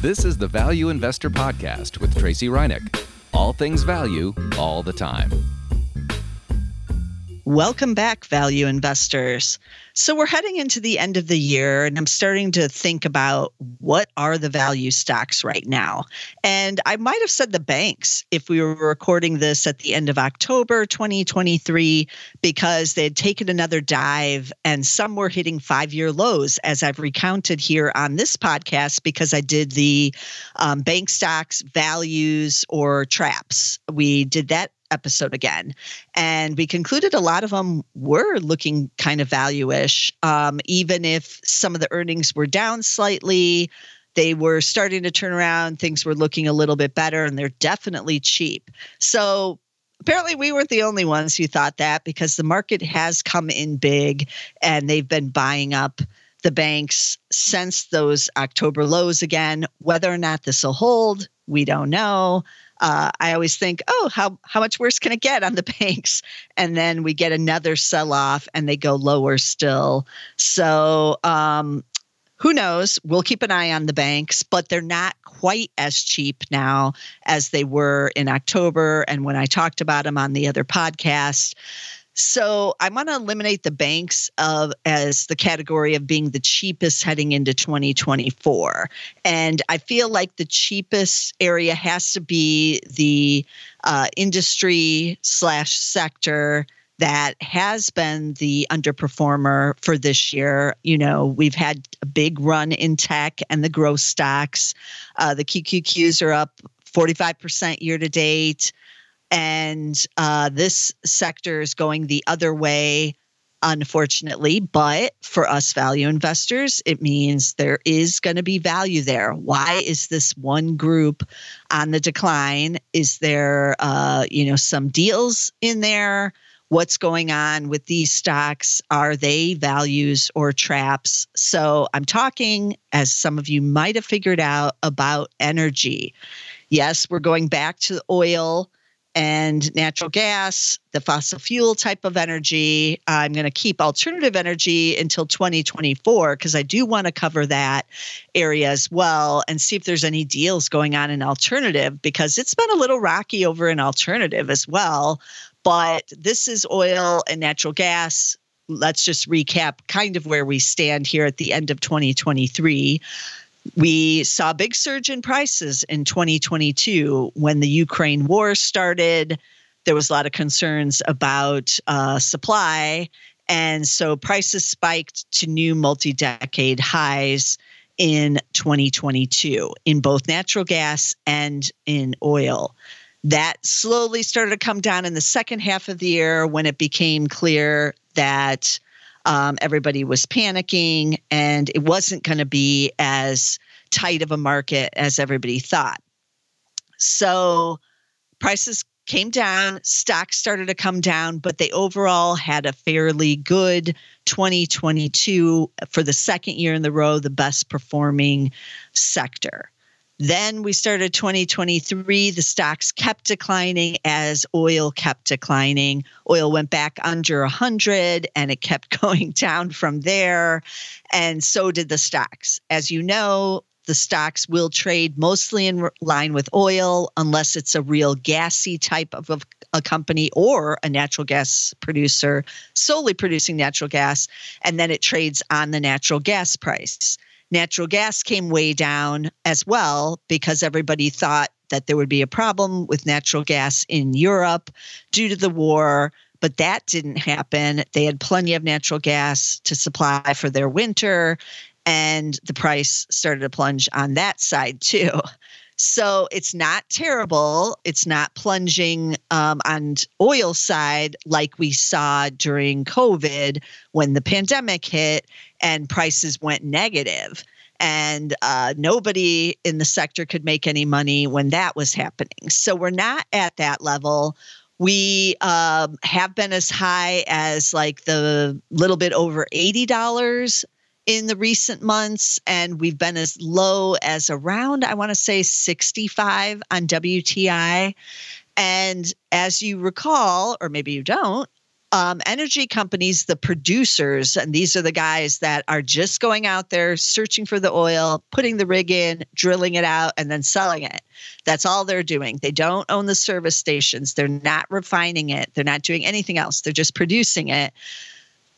This is the Value Investor Podcast with Tracey Ryniec. All things value, all the time. Welcome back, value investors. So, we're heading into the end of the year, and I'm starting to think about what are the value stocks right now. And I might have said the banks if we were recording this at the end of October 2023, because they had taken another dive and some were hitting five year lows, as I've recounted here on this podcast, because I did the um, bank stocks, values, or traps. We did that episode again. And we concluded a lot of them were looking kind of value ish, um, even if some of the earnings were down slightly. They were starting to turn around. Things were looking a little bit better, and they're definitely cheap. So apparently we weren't the only ones who thought that because the market has come in big and they've been buying up the banks since those October lows again. Whether or not this will hold, we don't know uh, I always think, oh, how how much worse can it get on the banks? And then we get another sell off, and they go lower still. So um, who knows? We'll keep an eye on the banks, but they're not quite as cheap now as they were in October and when I talked about them on the other podcast. So I want to eliminate the banks of as the category of being the cheapest heading into 2024. And I feel like the cheapest area has to be the uh, industry slash sector that has been the underperformer for this year. You know, we've had a big run in tech and the growth stocks. Uh, the QQQs are up 45% year to date and uh, this sector is going the other way unfortunately but for us value investors it means there is going to be value there. Why is this one group on the decline? Is there uh, you know some deals in there? What's going on with these stocks? Are they values or traps? So i'm talking as some of you might have figured out about energy. Yes we're going back to oil and natural gas, the fossil fuel type of energy. I'm going to keep alternative energy until 2024 because I do want to cover that area as well and see if there's any deals going on in alternative because it's been a little rocky over in alternative as well. But this is oil and natural gas. Let's just recap kind of where we stand here at the end of 2023. We saw a big surge in prices in 2022 when the Ukraine war started. There was a lot of concerns about uh, supply. And so prices spiked to new multi decade highs in 2022 in both natural gas and in oil. That slowly started to come down in the second half of the year when it became clear that um, everybody was panicking, and it wasn't going to be as tight of a market as everybody thought. So prices came down, stocks started to come down, but they overall had a fairly good 2022 for the second year in the row, the best performing sector. Then we started 2023. The stocks kept declining as oil kept declining. Oil went back under 100 and it kept going down from there. And so did the stocks. As you know, the stocks will trade mostly in line with oil unless it's a real gassy type of a, company or a natural gas producer solely producing natural gas. And then it trades on the natural gas price. Natural gas came way down as well because everybody thought that there would be a problem with natural gas in Europe due to the war. But that didn't happen. They had plenty of natural gas to supply for their winter, and the price started to plunge on that side too. So it's not terrible. It's not plunging um, on oil side like we saw during COVID when the pandemic hit and prices went negative. And uh, nobody in the sector could make any money when that was happening. So we're not at that level. We um, have been as high as like the little bit over $80 in the recent months, and we've been as low as around, I want to say, 65 on WTI. And as you recall, or maybe you don't, um, energy companies, the producers, and these are the guys that are just going out there searching for the oil, putting the rig in, drilling it out, and then selling it. That's all they're doing. They don't own the service stations. They're not refining it. They're not doing anything else. They're just producing it.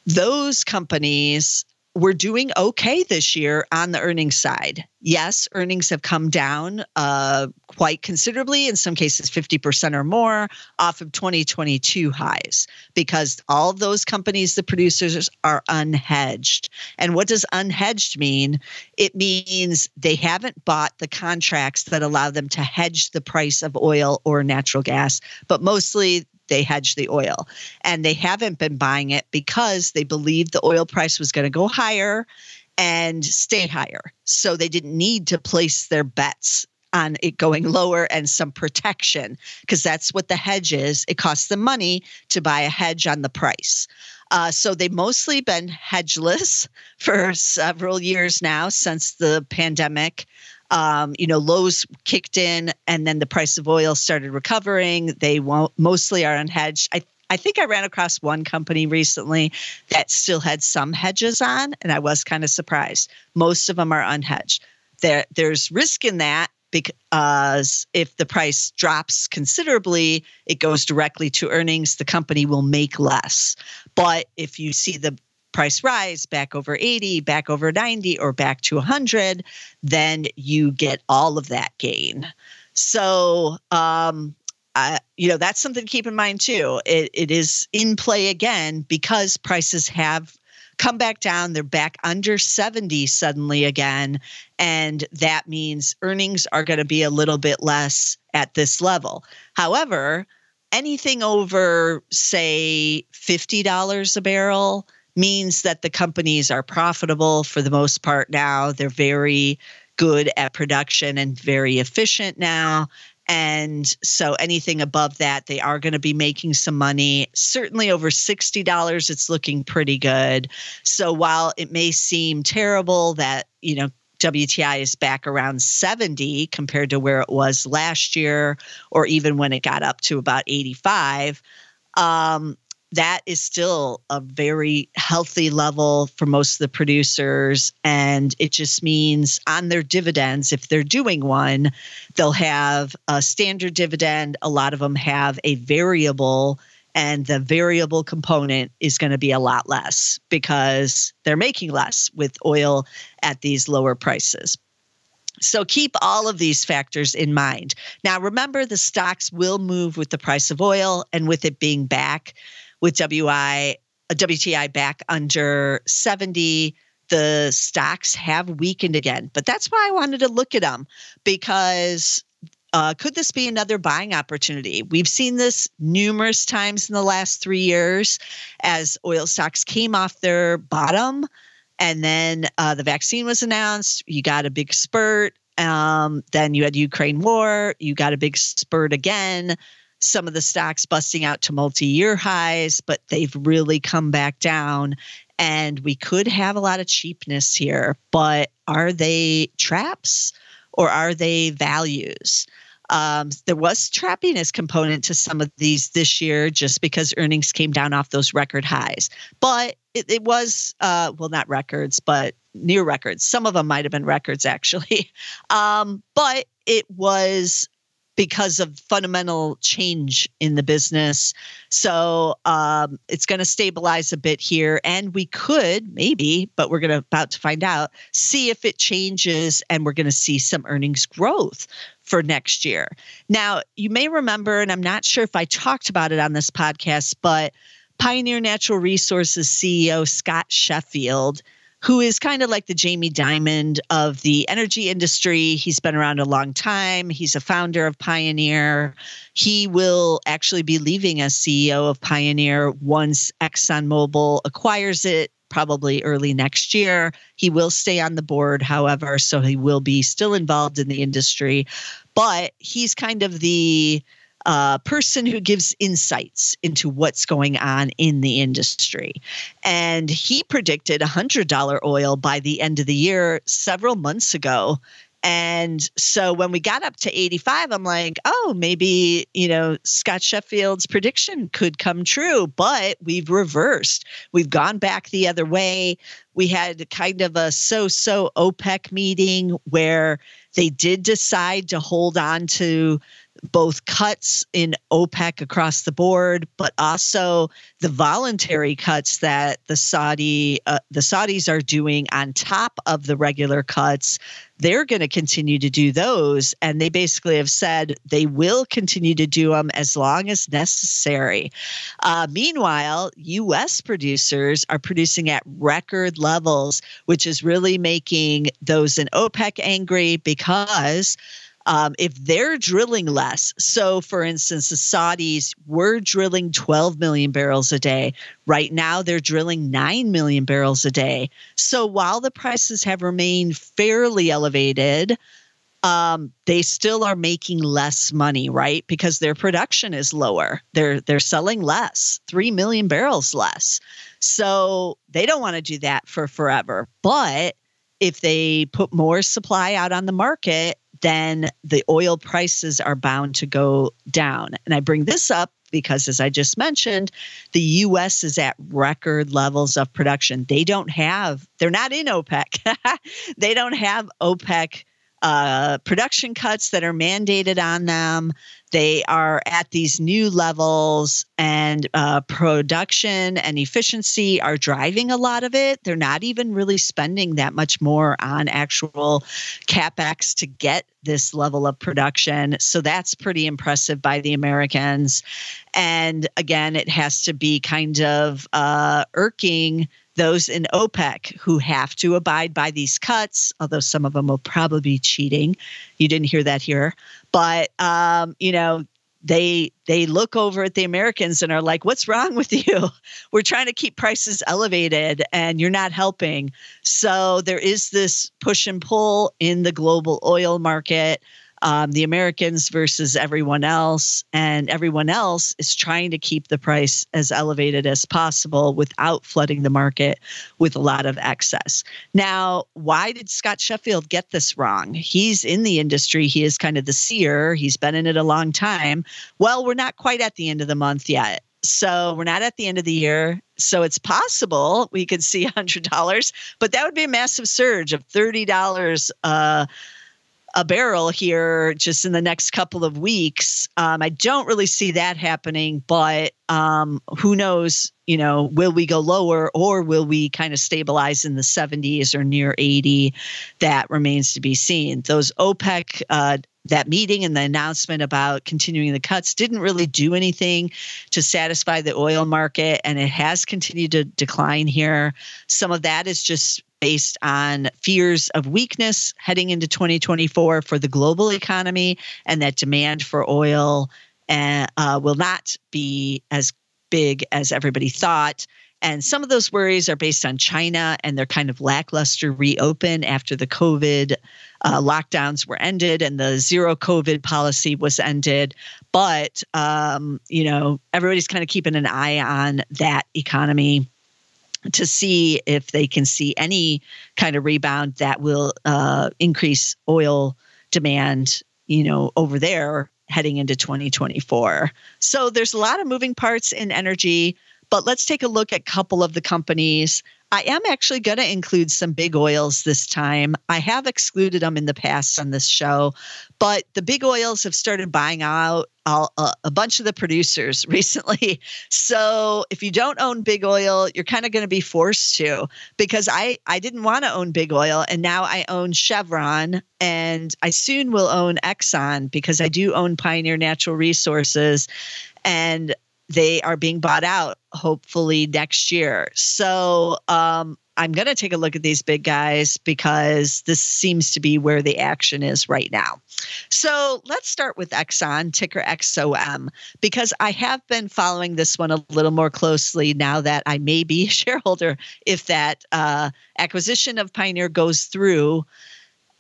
Those companies we're doing okay this year on the earnings side. Yes, earnings have come down uh, quite considerably, in some cases 50% or more, off of 2022 highs, because all those companies, the producers, are unhedged. And what does unhedged mean? It means they haven't bought the contracts that allow them to hedge the price of oil or natural gas, but mostly they hedge the oil. And they haven't been buying it because they believed the oil price was going to go higher and stay higher. So they didn't need to place their bets on it going lower and some protection because that's what the hedge is. It costs them money to buy a hedge on the price. Uh, so they've mostly been hedgeless for several years now since the pandemic um, you know, lows kicked in and then the price of oil started recovering. They won't, mostly are unhedged. I, I think I ran across one company recently that still had some hedges on, and I was kind of surprised. Most of them are unhedged. There, there's risk in that because if the price drops considerably, it goes directly to earnings. The company will make less. But if you see the price rise back over 80, back over 90, or back to 100, then you get all of that gain. So, um, you know, that's something to keep in mind too. It, it is in play again because prices have come back down. They're back under 70 suddenly again. And that means earnings are going to be a little bit less at this level. However, anything over, say, $50 a barrel, means that the companies are profitable for the most part now. They're very good at production and very efficient now. And so anything above that, they are going to be making some money. Certainly over $60, it's looking pretty good. So while it may seem terrible that, you know, WTI is back around 70 compared to where it was last year, or even when it got up to about 85. Um, that is still a very healthy level for most of the producers. And it just means on their dividends, if they're doing one, they'll have a standard dividend. A lot of them have a variable, and the variable component is going to be a lot less because they're making less with oil at these lower prices. So keep all of these factors in mind. Now, remember, the stocks will move with the price of oil and with it being back with WI, WTI back under 70 the stocks have weakened again. But that's why I wanted to look at them because uh, could this be another buying opportunity? We've seen this numerous times in the last three years as oil stocks came off their bottom and then uh, the vaccine was announced. You got a big spurt. Um, then you had Ukraine war. You got a big spurt again some of the stocks busting out to multi year highs, but they've really come back down. And we could have a lot of cheapness here, but are they traps or are they values? Um, there was trappiness component to some of these this year just because earnings came down off those record highs. But it, it was, uh, well, not records, but near records. Some of them might have been records actually. Um, but it was because of fundamental change in the business. So um, it's going to stabilize a bit here, and we could maybe, but we're going to about to find out, see if it changes, and we're going to see some earnings growth for next year. Now, you may remember, and I'm not sure if I talked about it on this podcast, but Pioneer Natural Resources CEO Scott Sheffield who is kind of like the Jamie Dimon of the energy industry. He's been around a long time. He's a founder of Pioneer. He will actually be leaving as CEO of Pioneer once ExxonMobil acquires it, probably early next year. He will stay on the board, however, so he will be still involved in the industry. But he's kind of the uh, person who gives insights into what's going on in the industry. And he predicted $100 oil by the end of the year several months ago. And so when we got up to 85, I'm like, oh, maybe, you know, Scott Sheffield's prediction could come true, but we've reversed. We've gone back the other way. We had kind of a so so OPEC meeting where they did decide to hold on to both cuts in OPEC across the board, but also the voluntary cuts that the Saudi uh, the Saudis are doing on top of the regular cuts. They're going to continue to do those, and they basically have said they will continue to do them as long as necessary. Uh, meanwhile, U.S. producers are producing at record levels, which is really making those in OPEC angry because um, if they're drilling less, so for instance, the Saudis were drilling 12 million barrels a day. Right now, they're drilling 9 million barrels a day. So while the prices have remained fairly elevated, um, they still are making less money, right? Because their production is lower. They're they're selling less, three million barrels less. So they don't want to do that for forever. But if they put more supply out on the market, then the oil prices are bound to go down. And I bring this up because, as I just mentioned, the US is at record levels of production. They don't have, they're not in OPEC, they don't have OPEC uh, production cuts that are mandated on them. They are at these new levels, and uh, production and efficiency are driving a lot of it. They're not even really spending that much more on actual capex to get this level of production. So that's pretty impressive by the Americans. And again, it has to be kind of uh, irking those in OPEC who have to abide by these cuts, although some of them will probably be cheating. You didn't hear that here. But, um, you know, they they look over at the Americans and are like, "What's wrong with you? We're trying to keep prices elevated, and you're not helping." So there is this push and pull in the global oil market um, the Americans versus everyone else. And everyone else is trying to keep the price as elevated as possible without flooding the market with a lot of excess. Now, why did Scott Sheffield get this wrong? He's in the industry, he is kind of the seer, he's been in it a long time. Well, we're not quite at the end of the month yet. So we're not at the end of the year. So it's possible we could see $100, but that would be a massive surge of $30 uh, a barrel here just in the next couple of weeks. Um, I don't really see that happening, but um, who knows? You know, will we go lower or will we kind of stabilize in the 70s or near 80? That remains to be seen. Those OPEC uh, that meeting and the announcement about continuing the cuts didn't really do anything to satisfy the oil market and it has continued to decline here some of that is just based on fears of weakness heading into 2024 for the global economy and that demand for oil uh, uh, will not be as big as everybody thought. And some of those worries are based on China and their kind of lackluster reopen after the COVID uh, lockdowns were ended and the zero COVID policy was ended. But, um, you know, everybody's kind of keeping an eye on that economy to see if they can see any kind of rebound that will uh, increase oil demand, you know, over there heading into 2024. So there's a lot of moving parts in energy, but let's take a look at a couple of the companies I am actually going to include some big oils this time. I have excluded them in the past on this show, but the big oils have started buying out all, uh, a bunch of the producers recently. So if you don't own big oil, you're kind of going to be forced to because I, I didn't want to own big oil and now I own Chevron and I soon will own Exxon because I do own Pioneer Natural Resources. And they are being bought out hopefully next year. So um, I'm going to take a look at these big guys because this seems to be where the action is right now. So let's start with Exxon, ticker XOM, because I have been following this one a little more closely now that I may be a shareholder if that uh, acquisition of Pioneer goes through.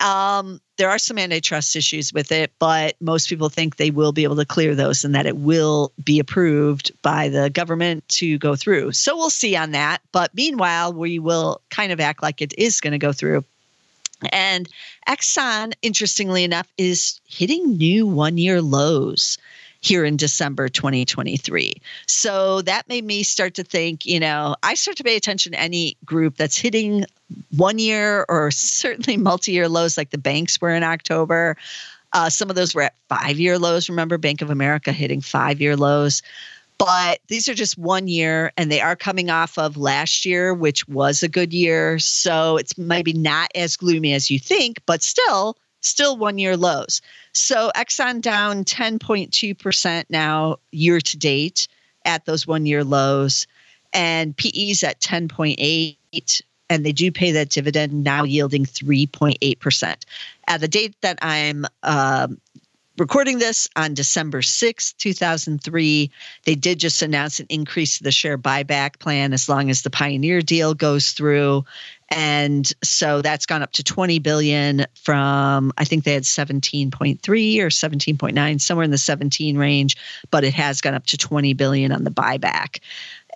Um, there are some antitrust issues with it, but most people think they will be able to clear those and that it will be approved by the government to go through. So we'll see on that. But meanwhile, we will kind of act like it is going to go through. And Exxon, interestingly enough, is hitting new one year lows here in December 2023. So that made me start to think, you know, I start to pay attention to any group that's hitting one year or certainly multi year lows like the banks were in October. Uh, some of those were at five year lows. Remember, Bank of America hitting five year lows. But these are just one year and they are coming off of last year, which was a good year. So it's maybe not as gloomy as you think, but still, still one year lows. So Exxon down 10.2% now year to date at those one year lows. And PE's at 10.8 and they do pay that dividend now yielding 3.8%. At the date that I'm um, recording this on December 6, 2003. They did just announce an increase to the share buyback plan as long as the Pioneer deal goes through. And so that's gone up to 20 billion from I think they had 17.3 or 17.9 somewhere in the 17 range, but it has gone up to 20 billion on the buyback.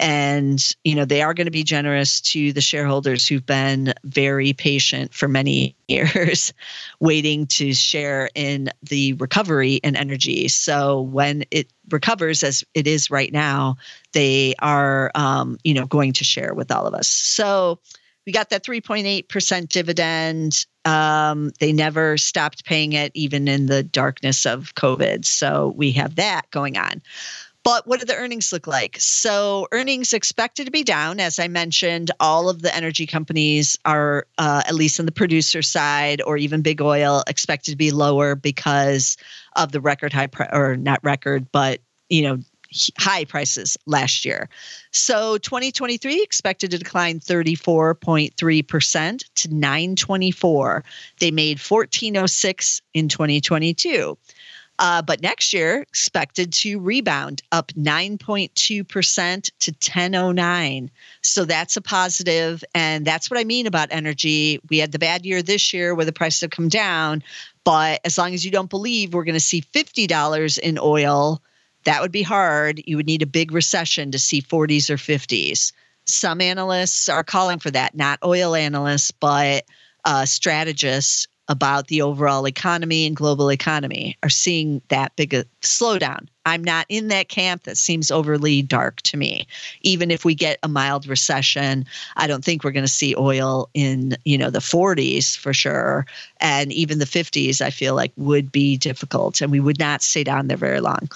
And you know they are going to be generous to the shareholders who've been very patient for many years waiting to share in the recovery in energy. So when it recovers as it is right now they are um, you know going to share with all of us. So we got that 3.8% dividend um, they never stopped paying it even in the darkness of covid so we have that going on but what do the earnings look like? So, earnings expected to be down. As I mentioned, all of the energy companies are, uh, at least on the producer side or even big oil, expected to be lower because of the record high, or not record, but, you know, high prices last year. So 2023 expected to decline 34.3% to 924. They made 1406 in 2022. Uh, but next year, expected to rebound up 9.2% to 1009. So that's a positive, And that's what I mean about energy. We had the bad year this year where the prices have come down. But as long as you don't believe we're going to see $50 in oil, that would be hard. You would need a big recession to see 40s or 50s. Some analysts are calling for that, not oil analysts, but uh, strategists about the overall economy and global economy are seeing that big a slowdown. I'm not in that camp. That seems overly dark to me. Even if we get a mild recession, I don't think we're going to see oil in, you know, the 40s for sure. And even the 50s, I feel like would be difficult and we would not stay down there very long.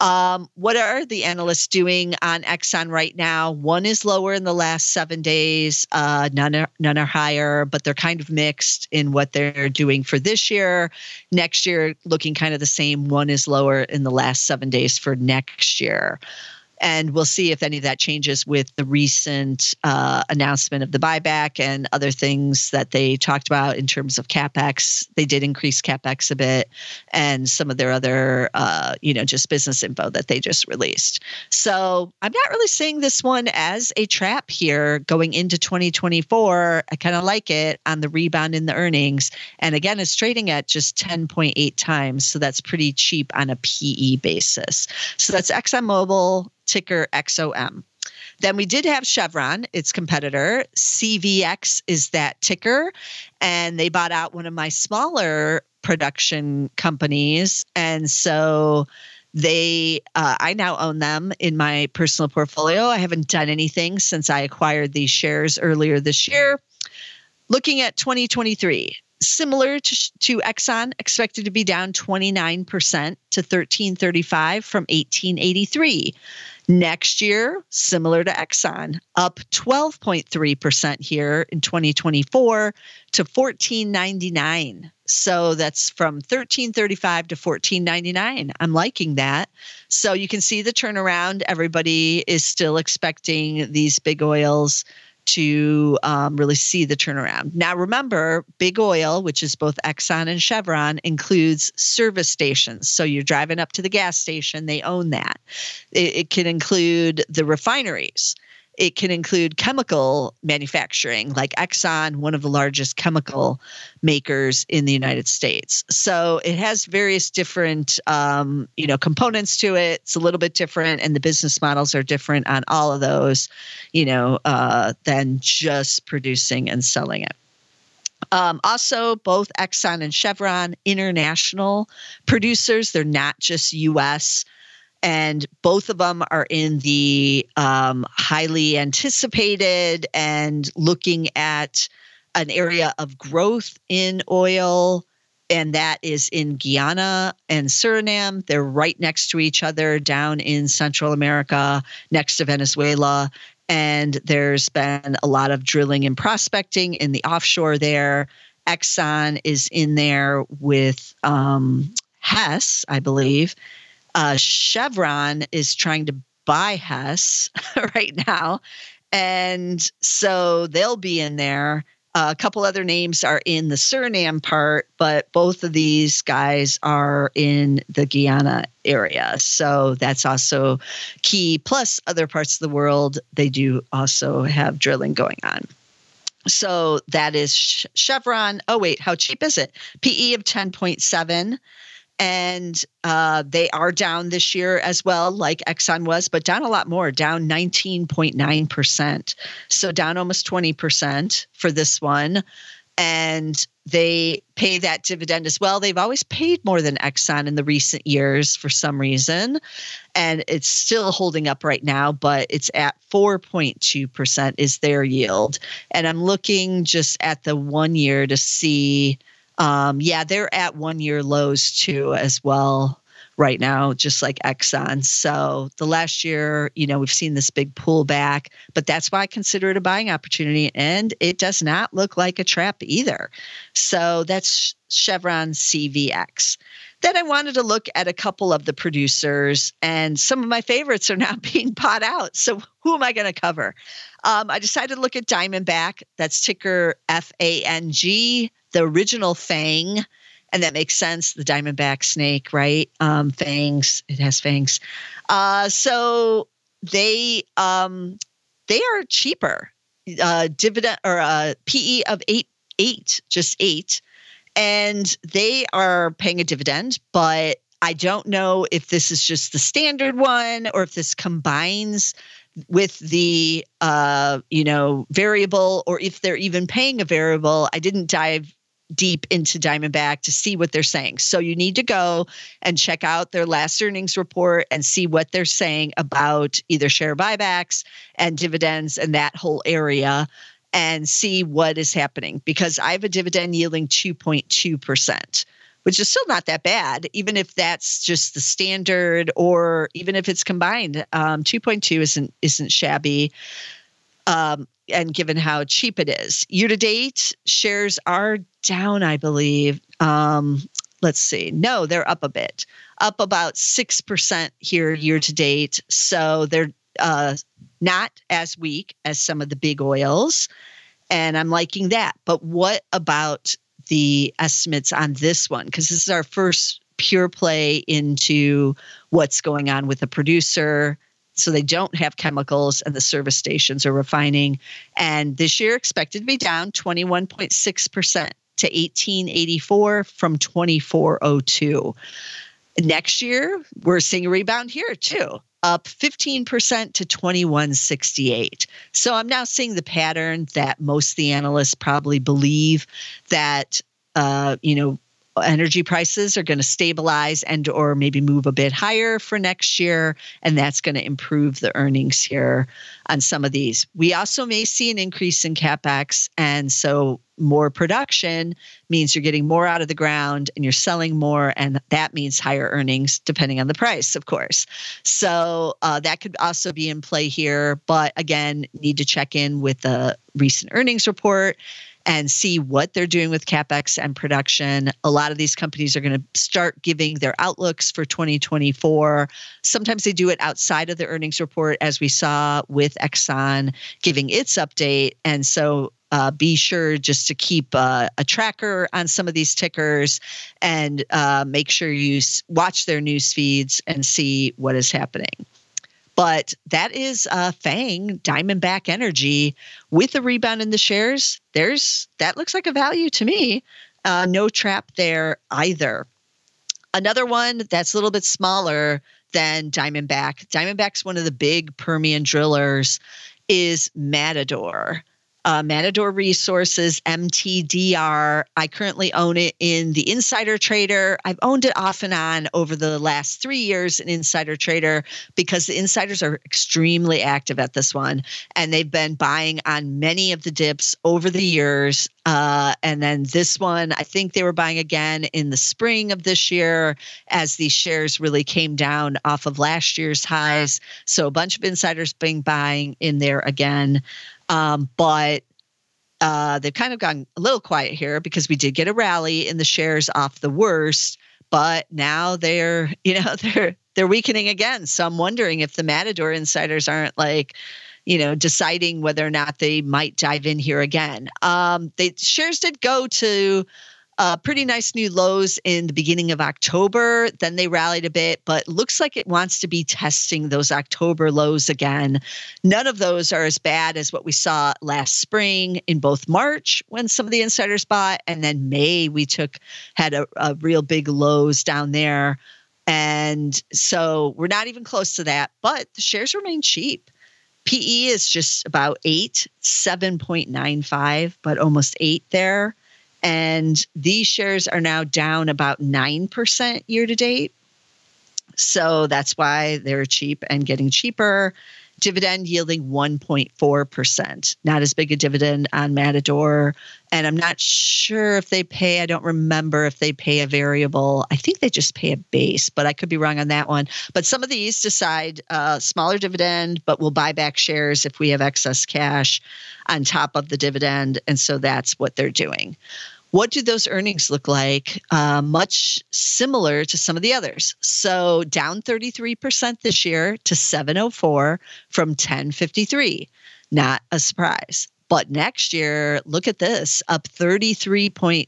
Um, what are the analysts doing on Exxon right now? One is lower in the last seven days, uh, none, are, none are higher, but they're kind of mixed in what they're doing for this year. Next year, looking kind of the same. One is lower in the last seven days for next year. And we'll see if any of that changes with the recent uh, announcement of the buyback and other things that they talked about in terms of capex. They did increase capex a bit, and some of their other, uh, you know, just business info that they just released. So I'm not really seeing this one as a trap here going into 2024. I kind of like it on the rebound in the earnings, and again, it's trading at just 10.8 times, so that's pretty cheap on a PE basis. So that's ExxonMobil ticker XOM. Then we did have Chevron, its competitor. CVX is that ticker. And they bought out one of my smaller production companies. And so they uh, i now own them in my personal portfolio i haven't done anything since i acquired these shares earlier this year looking at 2023 similar to, to Exxon, expected to be down 29% to 1335 from 1883. Next year, similar to Exxon, up 12.3% here in 2024 to 1499. So that's from 1335 to 1499. I'm liking that. So you can see the turnaround. Everybody is still expecting these big oils to um, really see the turnaround. Now, remember, big oil, which is both Exxon and Chevron, includes service stations. So you're driving up to the gas station, they own that. It, it can include the refineries. It can include chemical manufacturing, like Exxon, one of the largest chemical makers in the United States. So it has various different, um, you know, components to it. It's a little bit different, and the business models are different on all of those, you know, uh, than just producing and selling it. Um, also, both Exxon and Chevron, international producers. They're not just US. And both of them are in the um, highly anticipated and looking at an area of growth in oil and that is in Guyana and Suriname. They're right next to each other down in Central America, next to Venezuela. And there's been a lot of drilling and prospecting in the offshore there. Exxon is in there with um, Hess, I believe. Uh, Chevron is trying to buy Hess right now. And so they'll be in there. Uh, a couple other names are in the Suriname part, but both of these guys are in the Guyana area. So that's also key. Plus, other parts of the world, they do also have drilling going on. So that is Chevron. Oh, wait, how cheap is it? PE of 10.7 and uh, they are down this year as well, like Exxon was, but down a lot more, down 19.9%. So down almost 20% for this one. And they pay that dividend as well. They've always paid more than Exxon in the recent years for some reason. And it's still holding up right now, but it's at 4.2% is their yield. And I'm looking just at the one year to see um, yeah, they're at one year lows too, as well, right now, just like Exxon. So the last year, you know, we've seen this big pullback, but that's why I consider it a buying opportunity. And it does not look like a trap either. So that's Chevron CVX. Then I wanted to look at a couple of the producers, and some of my favorites are now being bought out. So who am I going to cover? Um, I decided to look at Diamondback. That's ticker F A N G the original Fang, and that makes sense. The diamondback snake, right? Um, fangs. It has fangs. Uh, so they um, they are cheaper. Uh, dividend or uh, PE of eight eight, just eight, and they are paying a dividend, but I don't know if this is just the standard one or if this combines with the uh, you know variable or if they're even paying a variable. I didn't dive deep into Diamondback to see what they're saying. So you need to go and check out their last earnings report and see what they're saying about either share buybacks and dividends and that whole area and see what is happening because I have a dividend yielding 2.2%. Which is still not that bad, even if that's just the standard, or even if it's combined. Um, 2.2 isn't isn't shabby. Um, and given how cheap it is. Year to date, shares are down, I believe. Um, let's see. No, they're up a bit, up about 6% here year to date. So they're uh, not as weak as some of the big oils. And I'm liking that. But what about the estimates on this one? Because this is our first pure play into what's going on with the producer so they don't have chemicals and the service stations are refining and this year expected to be down 21.6% to 1884 from 2402 next year we're seeing a rebound here too up 15% to 2168 so i'm now seeing the pattern that most of the analysts probably believe that uh, you know energy prices are going to stabilize and or maybe move a bit higher for next year and that's going to improve the earnings here on some of these. We also may see an increase in capex and so more production means you're getting more out of the ground and you're selling more and that means higher earnings depending on the price of course. So uh, that could also be in play here but again need to check in with the recent earnings report and see what they're doing with capex and production. A lot of these companies are going to start giving their outlooks for 2024. Sometimes they do it outside of the earnings report, as we saw with Exxon giving its update. And so uh, be sure just to keep uh, a tracker on some of these tickers and uh, make sure you watch their news feeds and see what is happening. But that is uh, Fang Diamondback Energy with a rebound in the shares. There's that looks like a value to me. Uh, no trap there either. Another one that's a little bit smaller than Diamondback. Diamondback's one of the big Permian drillers. Is Matador. Uh, Matador Resources, MTDR. I currently own it in the Insider Trader. I've owned it off and on over the last three years in Insider Trader because the insiders are extremely active at this one. And they've been buying on many of the dips over the years. Uh, and then this one, I think they were buying again in the spring of this year as these shares really came down off of last year's highs. So a bunch of insiders being buying in there again. Um, but uh, they've kind of gone a little quiet here because we did get a rally in the shares off the worst, but now they're, you know, they're they're weakening again. So I'm wondering if the Matador insiders aren't like, you know, deciding whether or not they might dive in here again. Um, they shares did go to uh, pretty nice new lows in the beginning of October. Then they rallied a bit, but looks like it wants to be testing those October lows again. None of those are as bad as what we saw last spring in both March when some of the insiders bought, and then May we took had a, a real big lows down there. And so we're not even close to that, but the shares remain cheap. PE is just about eight, 7.95, but almost eight there. And these shares are now down about 9% year to date. So that's why they're cheap and getting cheaper. Dividend yielding 1.4%. Not as big a dividend on Matador. And I'm not sure if they pay, I don't remember if they pay a variable. I think they just pay a base, but I could be wrong on that one. But some of these decide uh, smaller dividend, but we'll buy back shares if we have excess cash on top of the dividend. And so that's what they're doing. What do those earnings look like? Uh, much similar to some of the others. So down 33% this year to 704 from 1053. Not a surprise. But next year, look at this up 33.3%.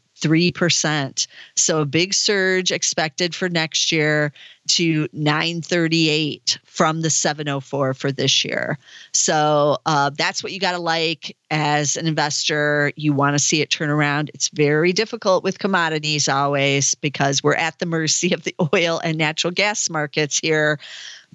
So a big surge expected for next year to 938 from the 704 for this year. So uh, that's what you got to like as an investor. You want to see it turn around. It's very difficult with commodities always because we're at the mercy of the oil and natural gas markets here.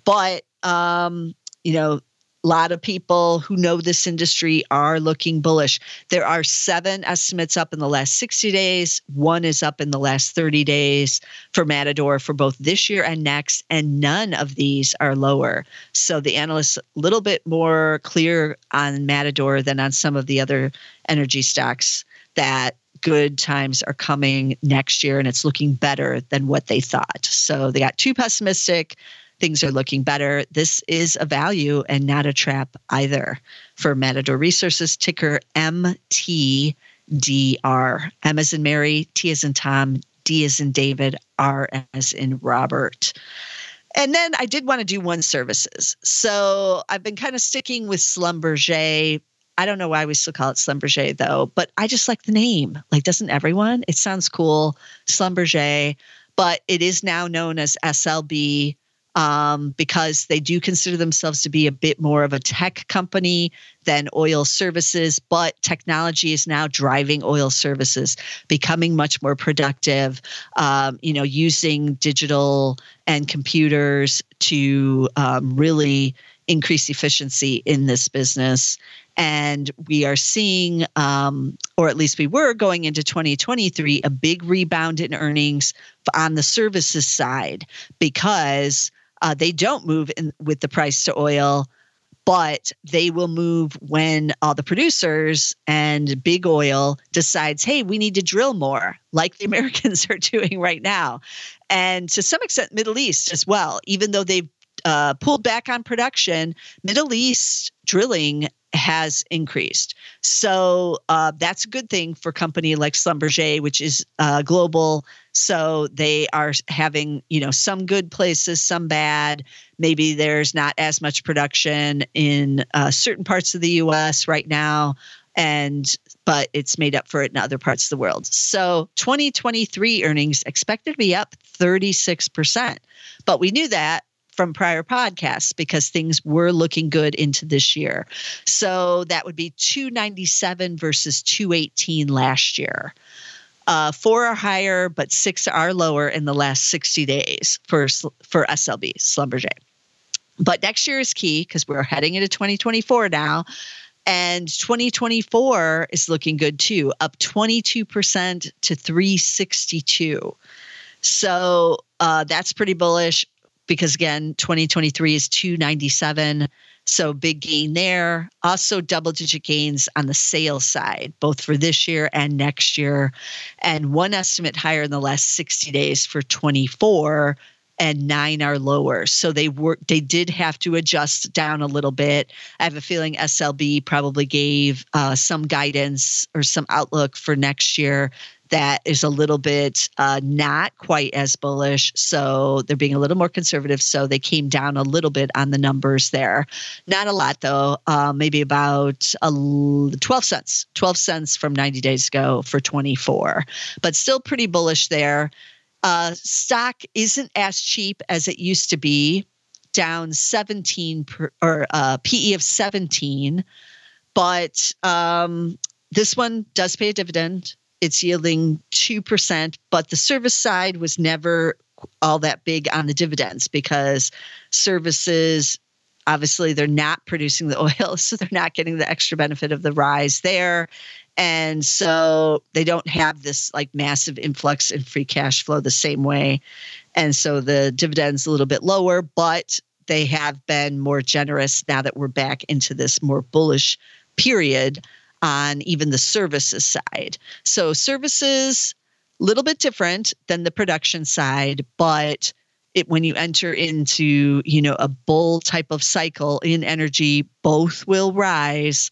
But um, you know, a lot of people who know this industry are looking bullish. There are seven estimates up in the last 60 days. One is up in the last 30 days for Matador for both this year and next, and none of these are lower. So the analysts a little bit more clear on Matador than on some of the other energy stocks that good times are coming next year and it's looking better than what they thought. So they got too pessimistic things are looking better. This is a value and not a trap either for Matador Resources, ticker MTDR. M as in Mary, T as in Tom, D as in David, R as in Robert. And then I did want to do one services. So I've been kind of sticking with Schlumberger. I don't know why we still call it Schlumberger though, but I just like the name. Like, doesn't everyone? It sounds cool, Schlumberger, but it is now known as SLB um, because they do consider themselves to be a bit more of a tech company than oil services. But technology is now driving oil services, becoming much more productive. Um, you know, using digital and computers to um, really increase efficiency in this business. And we are seeing, um, or at least we were going into 2023, a big rebound in earnings on the services side because uh, they don't move in, with the price to oil, but they will move when all the producers and big oil decides, hey, we need to drill more, like the Americans are doing right now. And to some extent, Middle East as well, even though they've uh, pulled back on production, Middle East drilling has increased. So uh, that's a good thing for a company like Schlumberger, which is uh, global. So they are having, you know, some good places, some bad. Maybe there's not as much production in uh, certain parts of the U.S. right now, and but it's made up for it in other parts of the world. So 2023 earnings expected to be up 36%. But we knew that from prior podcasts because things were looking good into this year. So that would be 297 versus 218 last year. Uh, four are higher, but six are lower in the last 60 days for for SLB Schlumberger. But next year is key because we're heading into 2024 now. And 2024 is looking good too, up 22% to 362. So uh, that's pretty bullish because again, 2023 is 297. So big gain there. Also double digit gains on the sales side, both for this year and next year. And one estimate higher in the last 60 days for 24 and nine are lower. So they were they did have to adjust down a little bit. I have a feeling SLB probably gave uh, some guidance or some outlook for next year that is a little bit uh, not quite as bullish. So they're being a little more conservative. So they came down a little bit on the numbers there. Not a lot, though, uh, maybe about uh, 12 cents, 12 cents from 90 days ago for 24, but still pretty bullish there. Uh, stock isn't as cheap as it used to be, down 17 per, or uh, PE of 17. But um, this one does pay a dividend. It's yielding 2%, but the service side was never all that big on the dividends because services obviously they're not producing the oil so they're not getting the extra benefit of the rise there and so they don't have this like massive influx in free cash flow the same way. And so the dividends a little bit lower, but they have been more generous now that we're back into this more bullish period on even the services side. So services a little bit different than the production side, but it, when you enter into you know a bull type of cycle in energy, both will rise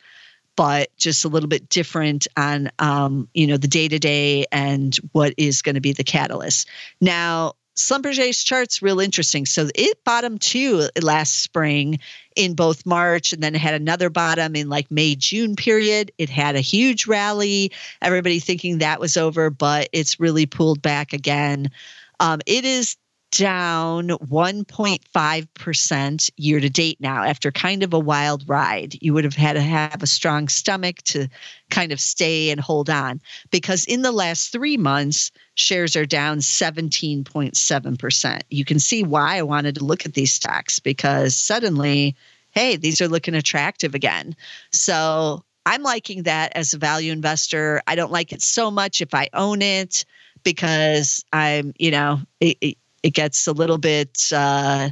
but just a little bit different on um, you know the day to day and what is going to be the catalyst. Now, Schlumberger's chart's real interesting. So it bottomed too last spring in both March and then it had another bottom in like May June period. It had a huge rally. Everybody thinking that was over, but it's really pulled back again. Um, it is down 1.5% year to date now after kind of a wild ride. You would have had to have a strong stomach to kind of stay and hold on because in the last three months, shares are down 17.7%. You can see why I wanted to look at these stocks because suddenly, hey, these are looking attractive again. So I'm liking that as a value investor. I don't like it so much if I own it because I'm, you know, it, it, it gets a little bit uh,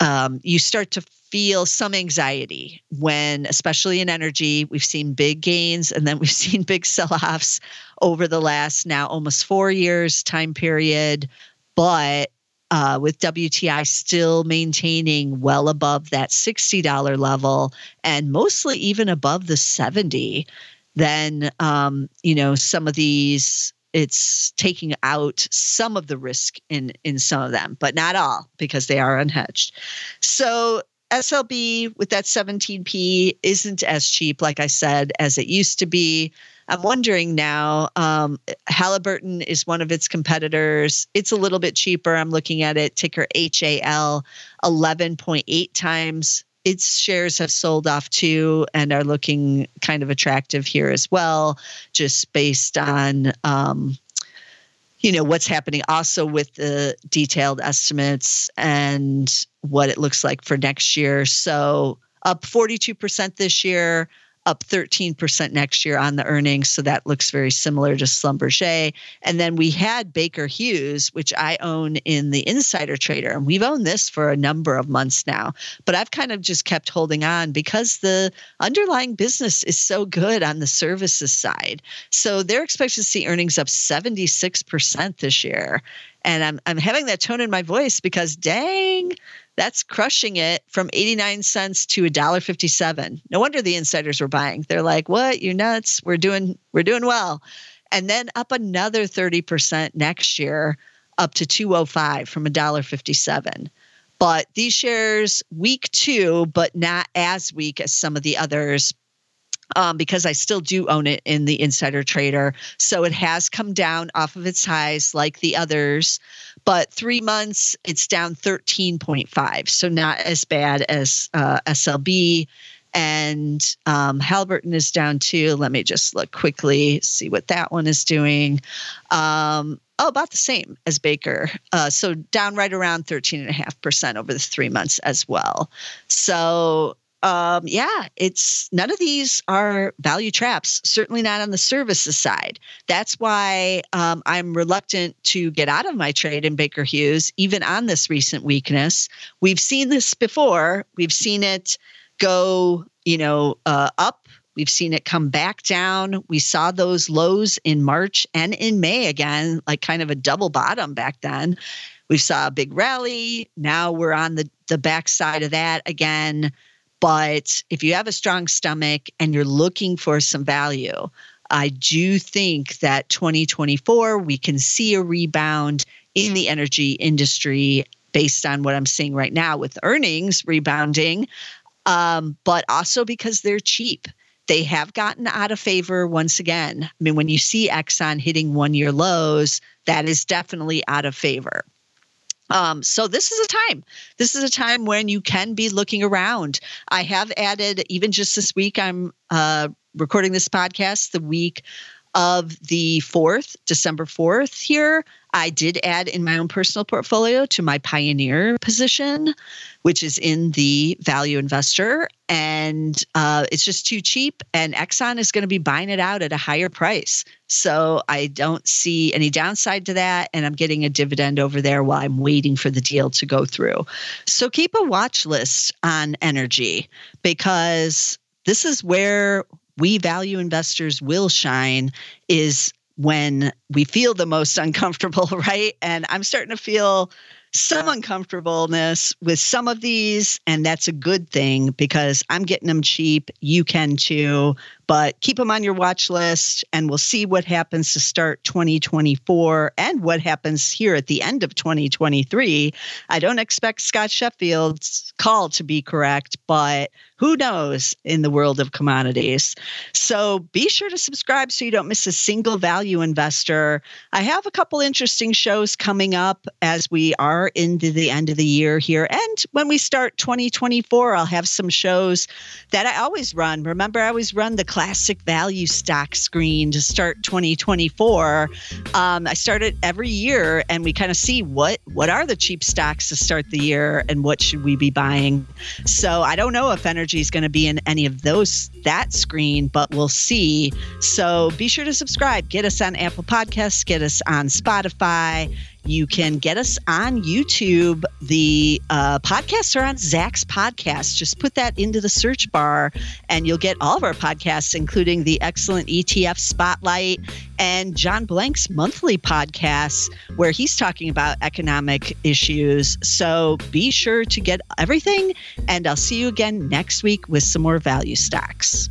um, you start to feel some anxiety when especially in energy we've seen big gains and then we've seen big sell-offs over the last now almost four years time period. But uh, with WTI still maintaining well above that $60 level and mostly even above the 70, then um, you know some of these it's taking out some of the risk in in some of them, but not all because they are unhedged. So SLB with that 17p isn't as cheap, like I said, as it used to be. I'm wondering now. Um, Halliburton is one of its competitors. It's a little bit cheaper. I'm looking at it, ticker HAL, 11.8 times its shares have sold off too and are looking kind of attractive here as well, just based on um, you know what's happening also with the detailed estimates and what it looks like for next year. So up 42% this year, up 13% next year on the earnings. So that looks very similar to Schlumberger. And then we had Baker Hughes, which I own in the insider trader. And we've owned this for a number of months now. But I've kind of just kept holding on because the underlying business is so good on the services side. So they're expected to see earnings up 76% this year. And I'm, I'm having that tone in my voice because dang, that's crushing it from 89 cents to $1.57. No wonder the insiders were buying. They're like, "What? You nuts? We're doing we're doing well." And then up another 30% next year up to 205 from $1.57. But these shares weak too, but not as weak as some of the others um, because I still do own it in the insider trader. So it has come down off of its highs like the others, but three months it's down 13.5. So not as bad as uh, SLB. And um, Halliburton is down too. Let me just look quickly, see what that one is doing. Um, oh, about the same as Baker. Uh, so down right around 13.5% over the three months as well. So um, yeah, it's none of these are value traps, certainly not on the services side. That's why um, I'm reluctant to get out of my trade in Baker Hughes, even on this recent weakness. We've seen this before, we've seen it go, you know, uh, up. We've seen it come back down. We saw those lows in March and in May again, like kind of a double bottom back then. We saw a big rally. Now we're on the, the backside of that again. But if you have a strong stomach and you're looking for some value, I do think that 2024, we can see a rebound in the energy industry based on what I'm seeing right now with earnings rebounding, um, but also because they're cheap. They have gotten out of favor once again. I mean, when you see Exxon hitting one year lows, that is definitely out of favor. Um, so this is a time. This is a time when you can be looking around. I have added, even just this week, I'm uh, recording this podcast the week of the 4th, December 4th here. I did add in my own personal portfolio to my Pioneer position, which is in the value investor. And uh, it's just too cheap. And Exxon is going to be buying it out at a higher price. So I don't see any downside to that. And I'm getting a dividend over there while I'm waiting for the deal to go through. So keep a watch list on energy because this is where we value investors will shine is when we feel the most uncomfortable, right? And I'm starting to feel some uncomfortableness with some of these, and that's a good thing because I'm getting them cheap. You can too, but keep them on your watch list, and we'll see what happens to start 2024 and what happens here at the end of 2023. I don't expect Scott Sheffield's call to be correct, but who knows in the world of commodities. So be sure to subscribe so you don't miss a single value investor. I have a couple interesting shows coming up as we are into the end of the year here. And when we start 2024, I'll have some shows that I always run. Remember, I always run the classic value stock screen to start 2024. Um, I start it every year and we kind of see what what are the cheap stocks to start the year and what should we be buying. So I don't know if energy is going to be in any of those that screen, but we'll see. So be sure to subscribe. Get us on Apple Podcasts, get us on Spotify. You can get us on YouTube. The uh, podcasts are on Zacks Podcast. Just put that into the search bar, and you'll get all of our podcasts, including the excellent ETF Spotlight and John Blank's monthly podcast, where he's talking about economic issues. So be sure to get everything, and I'll see you again next week with some more value stocks.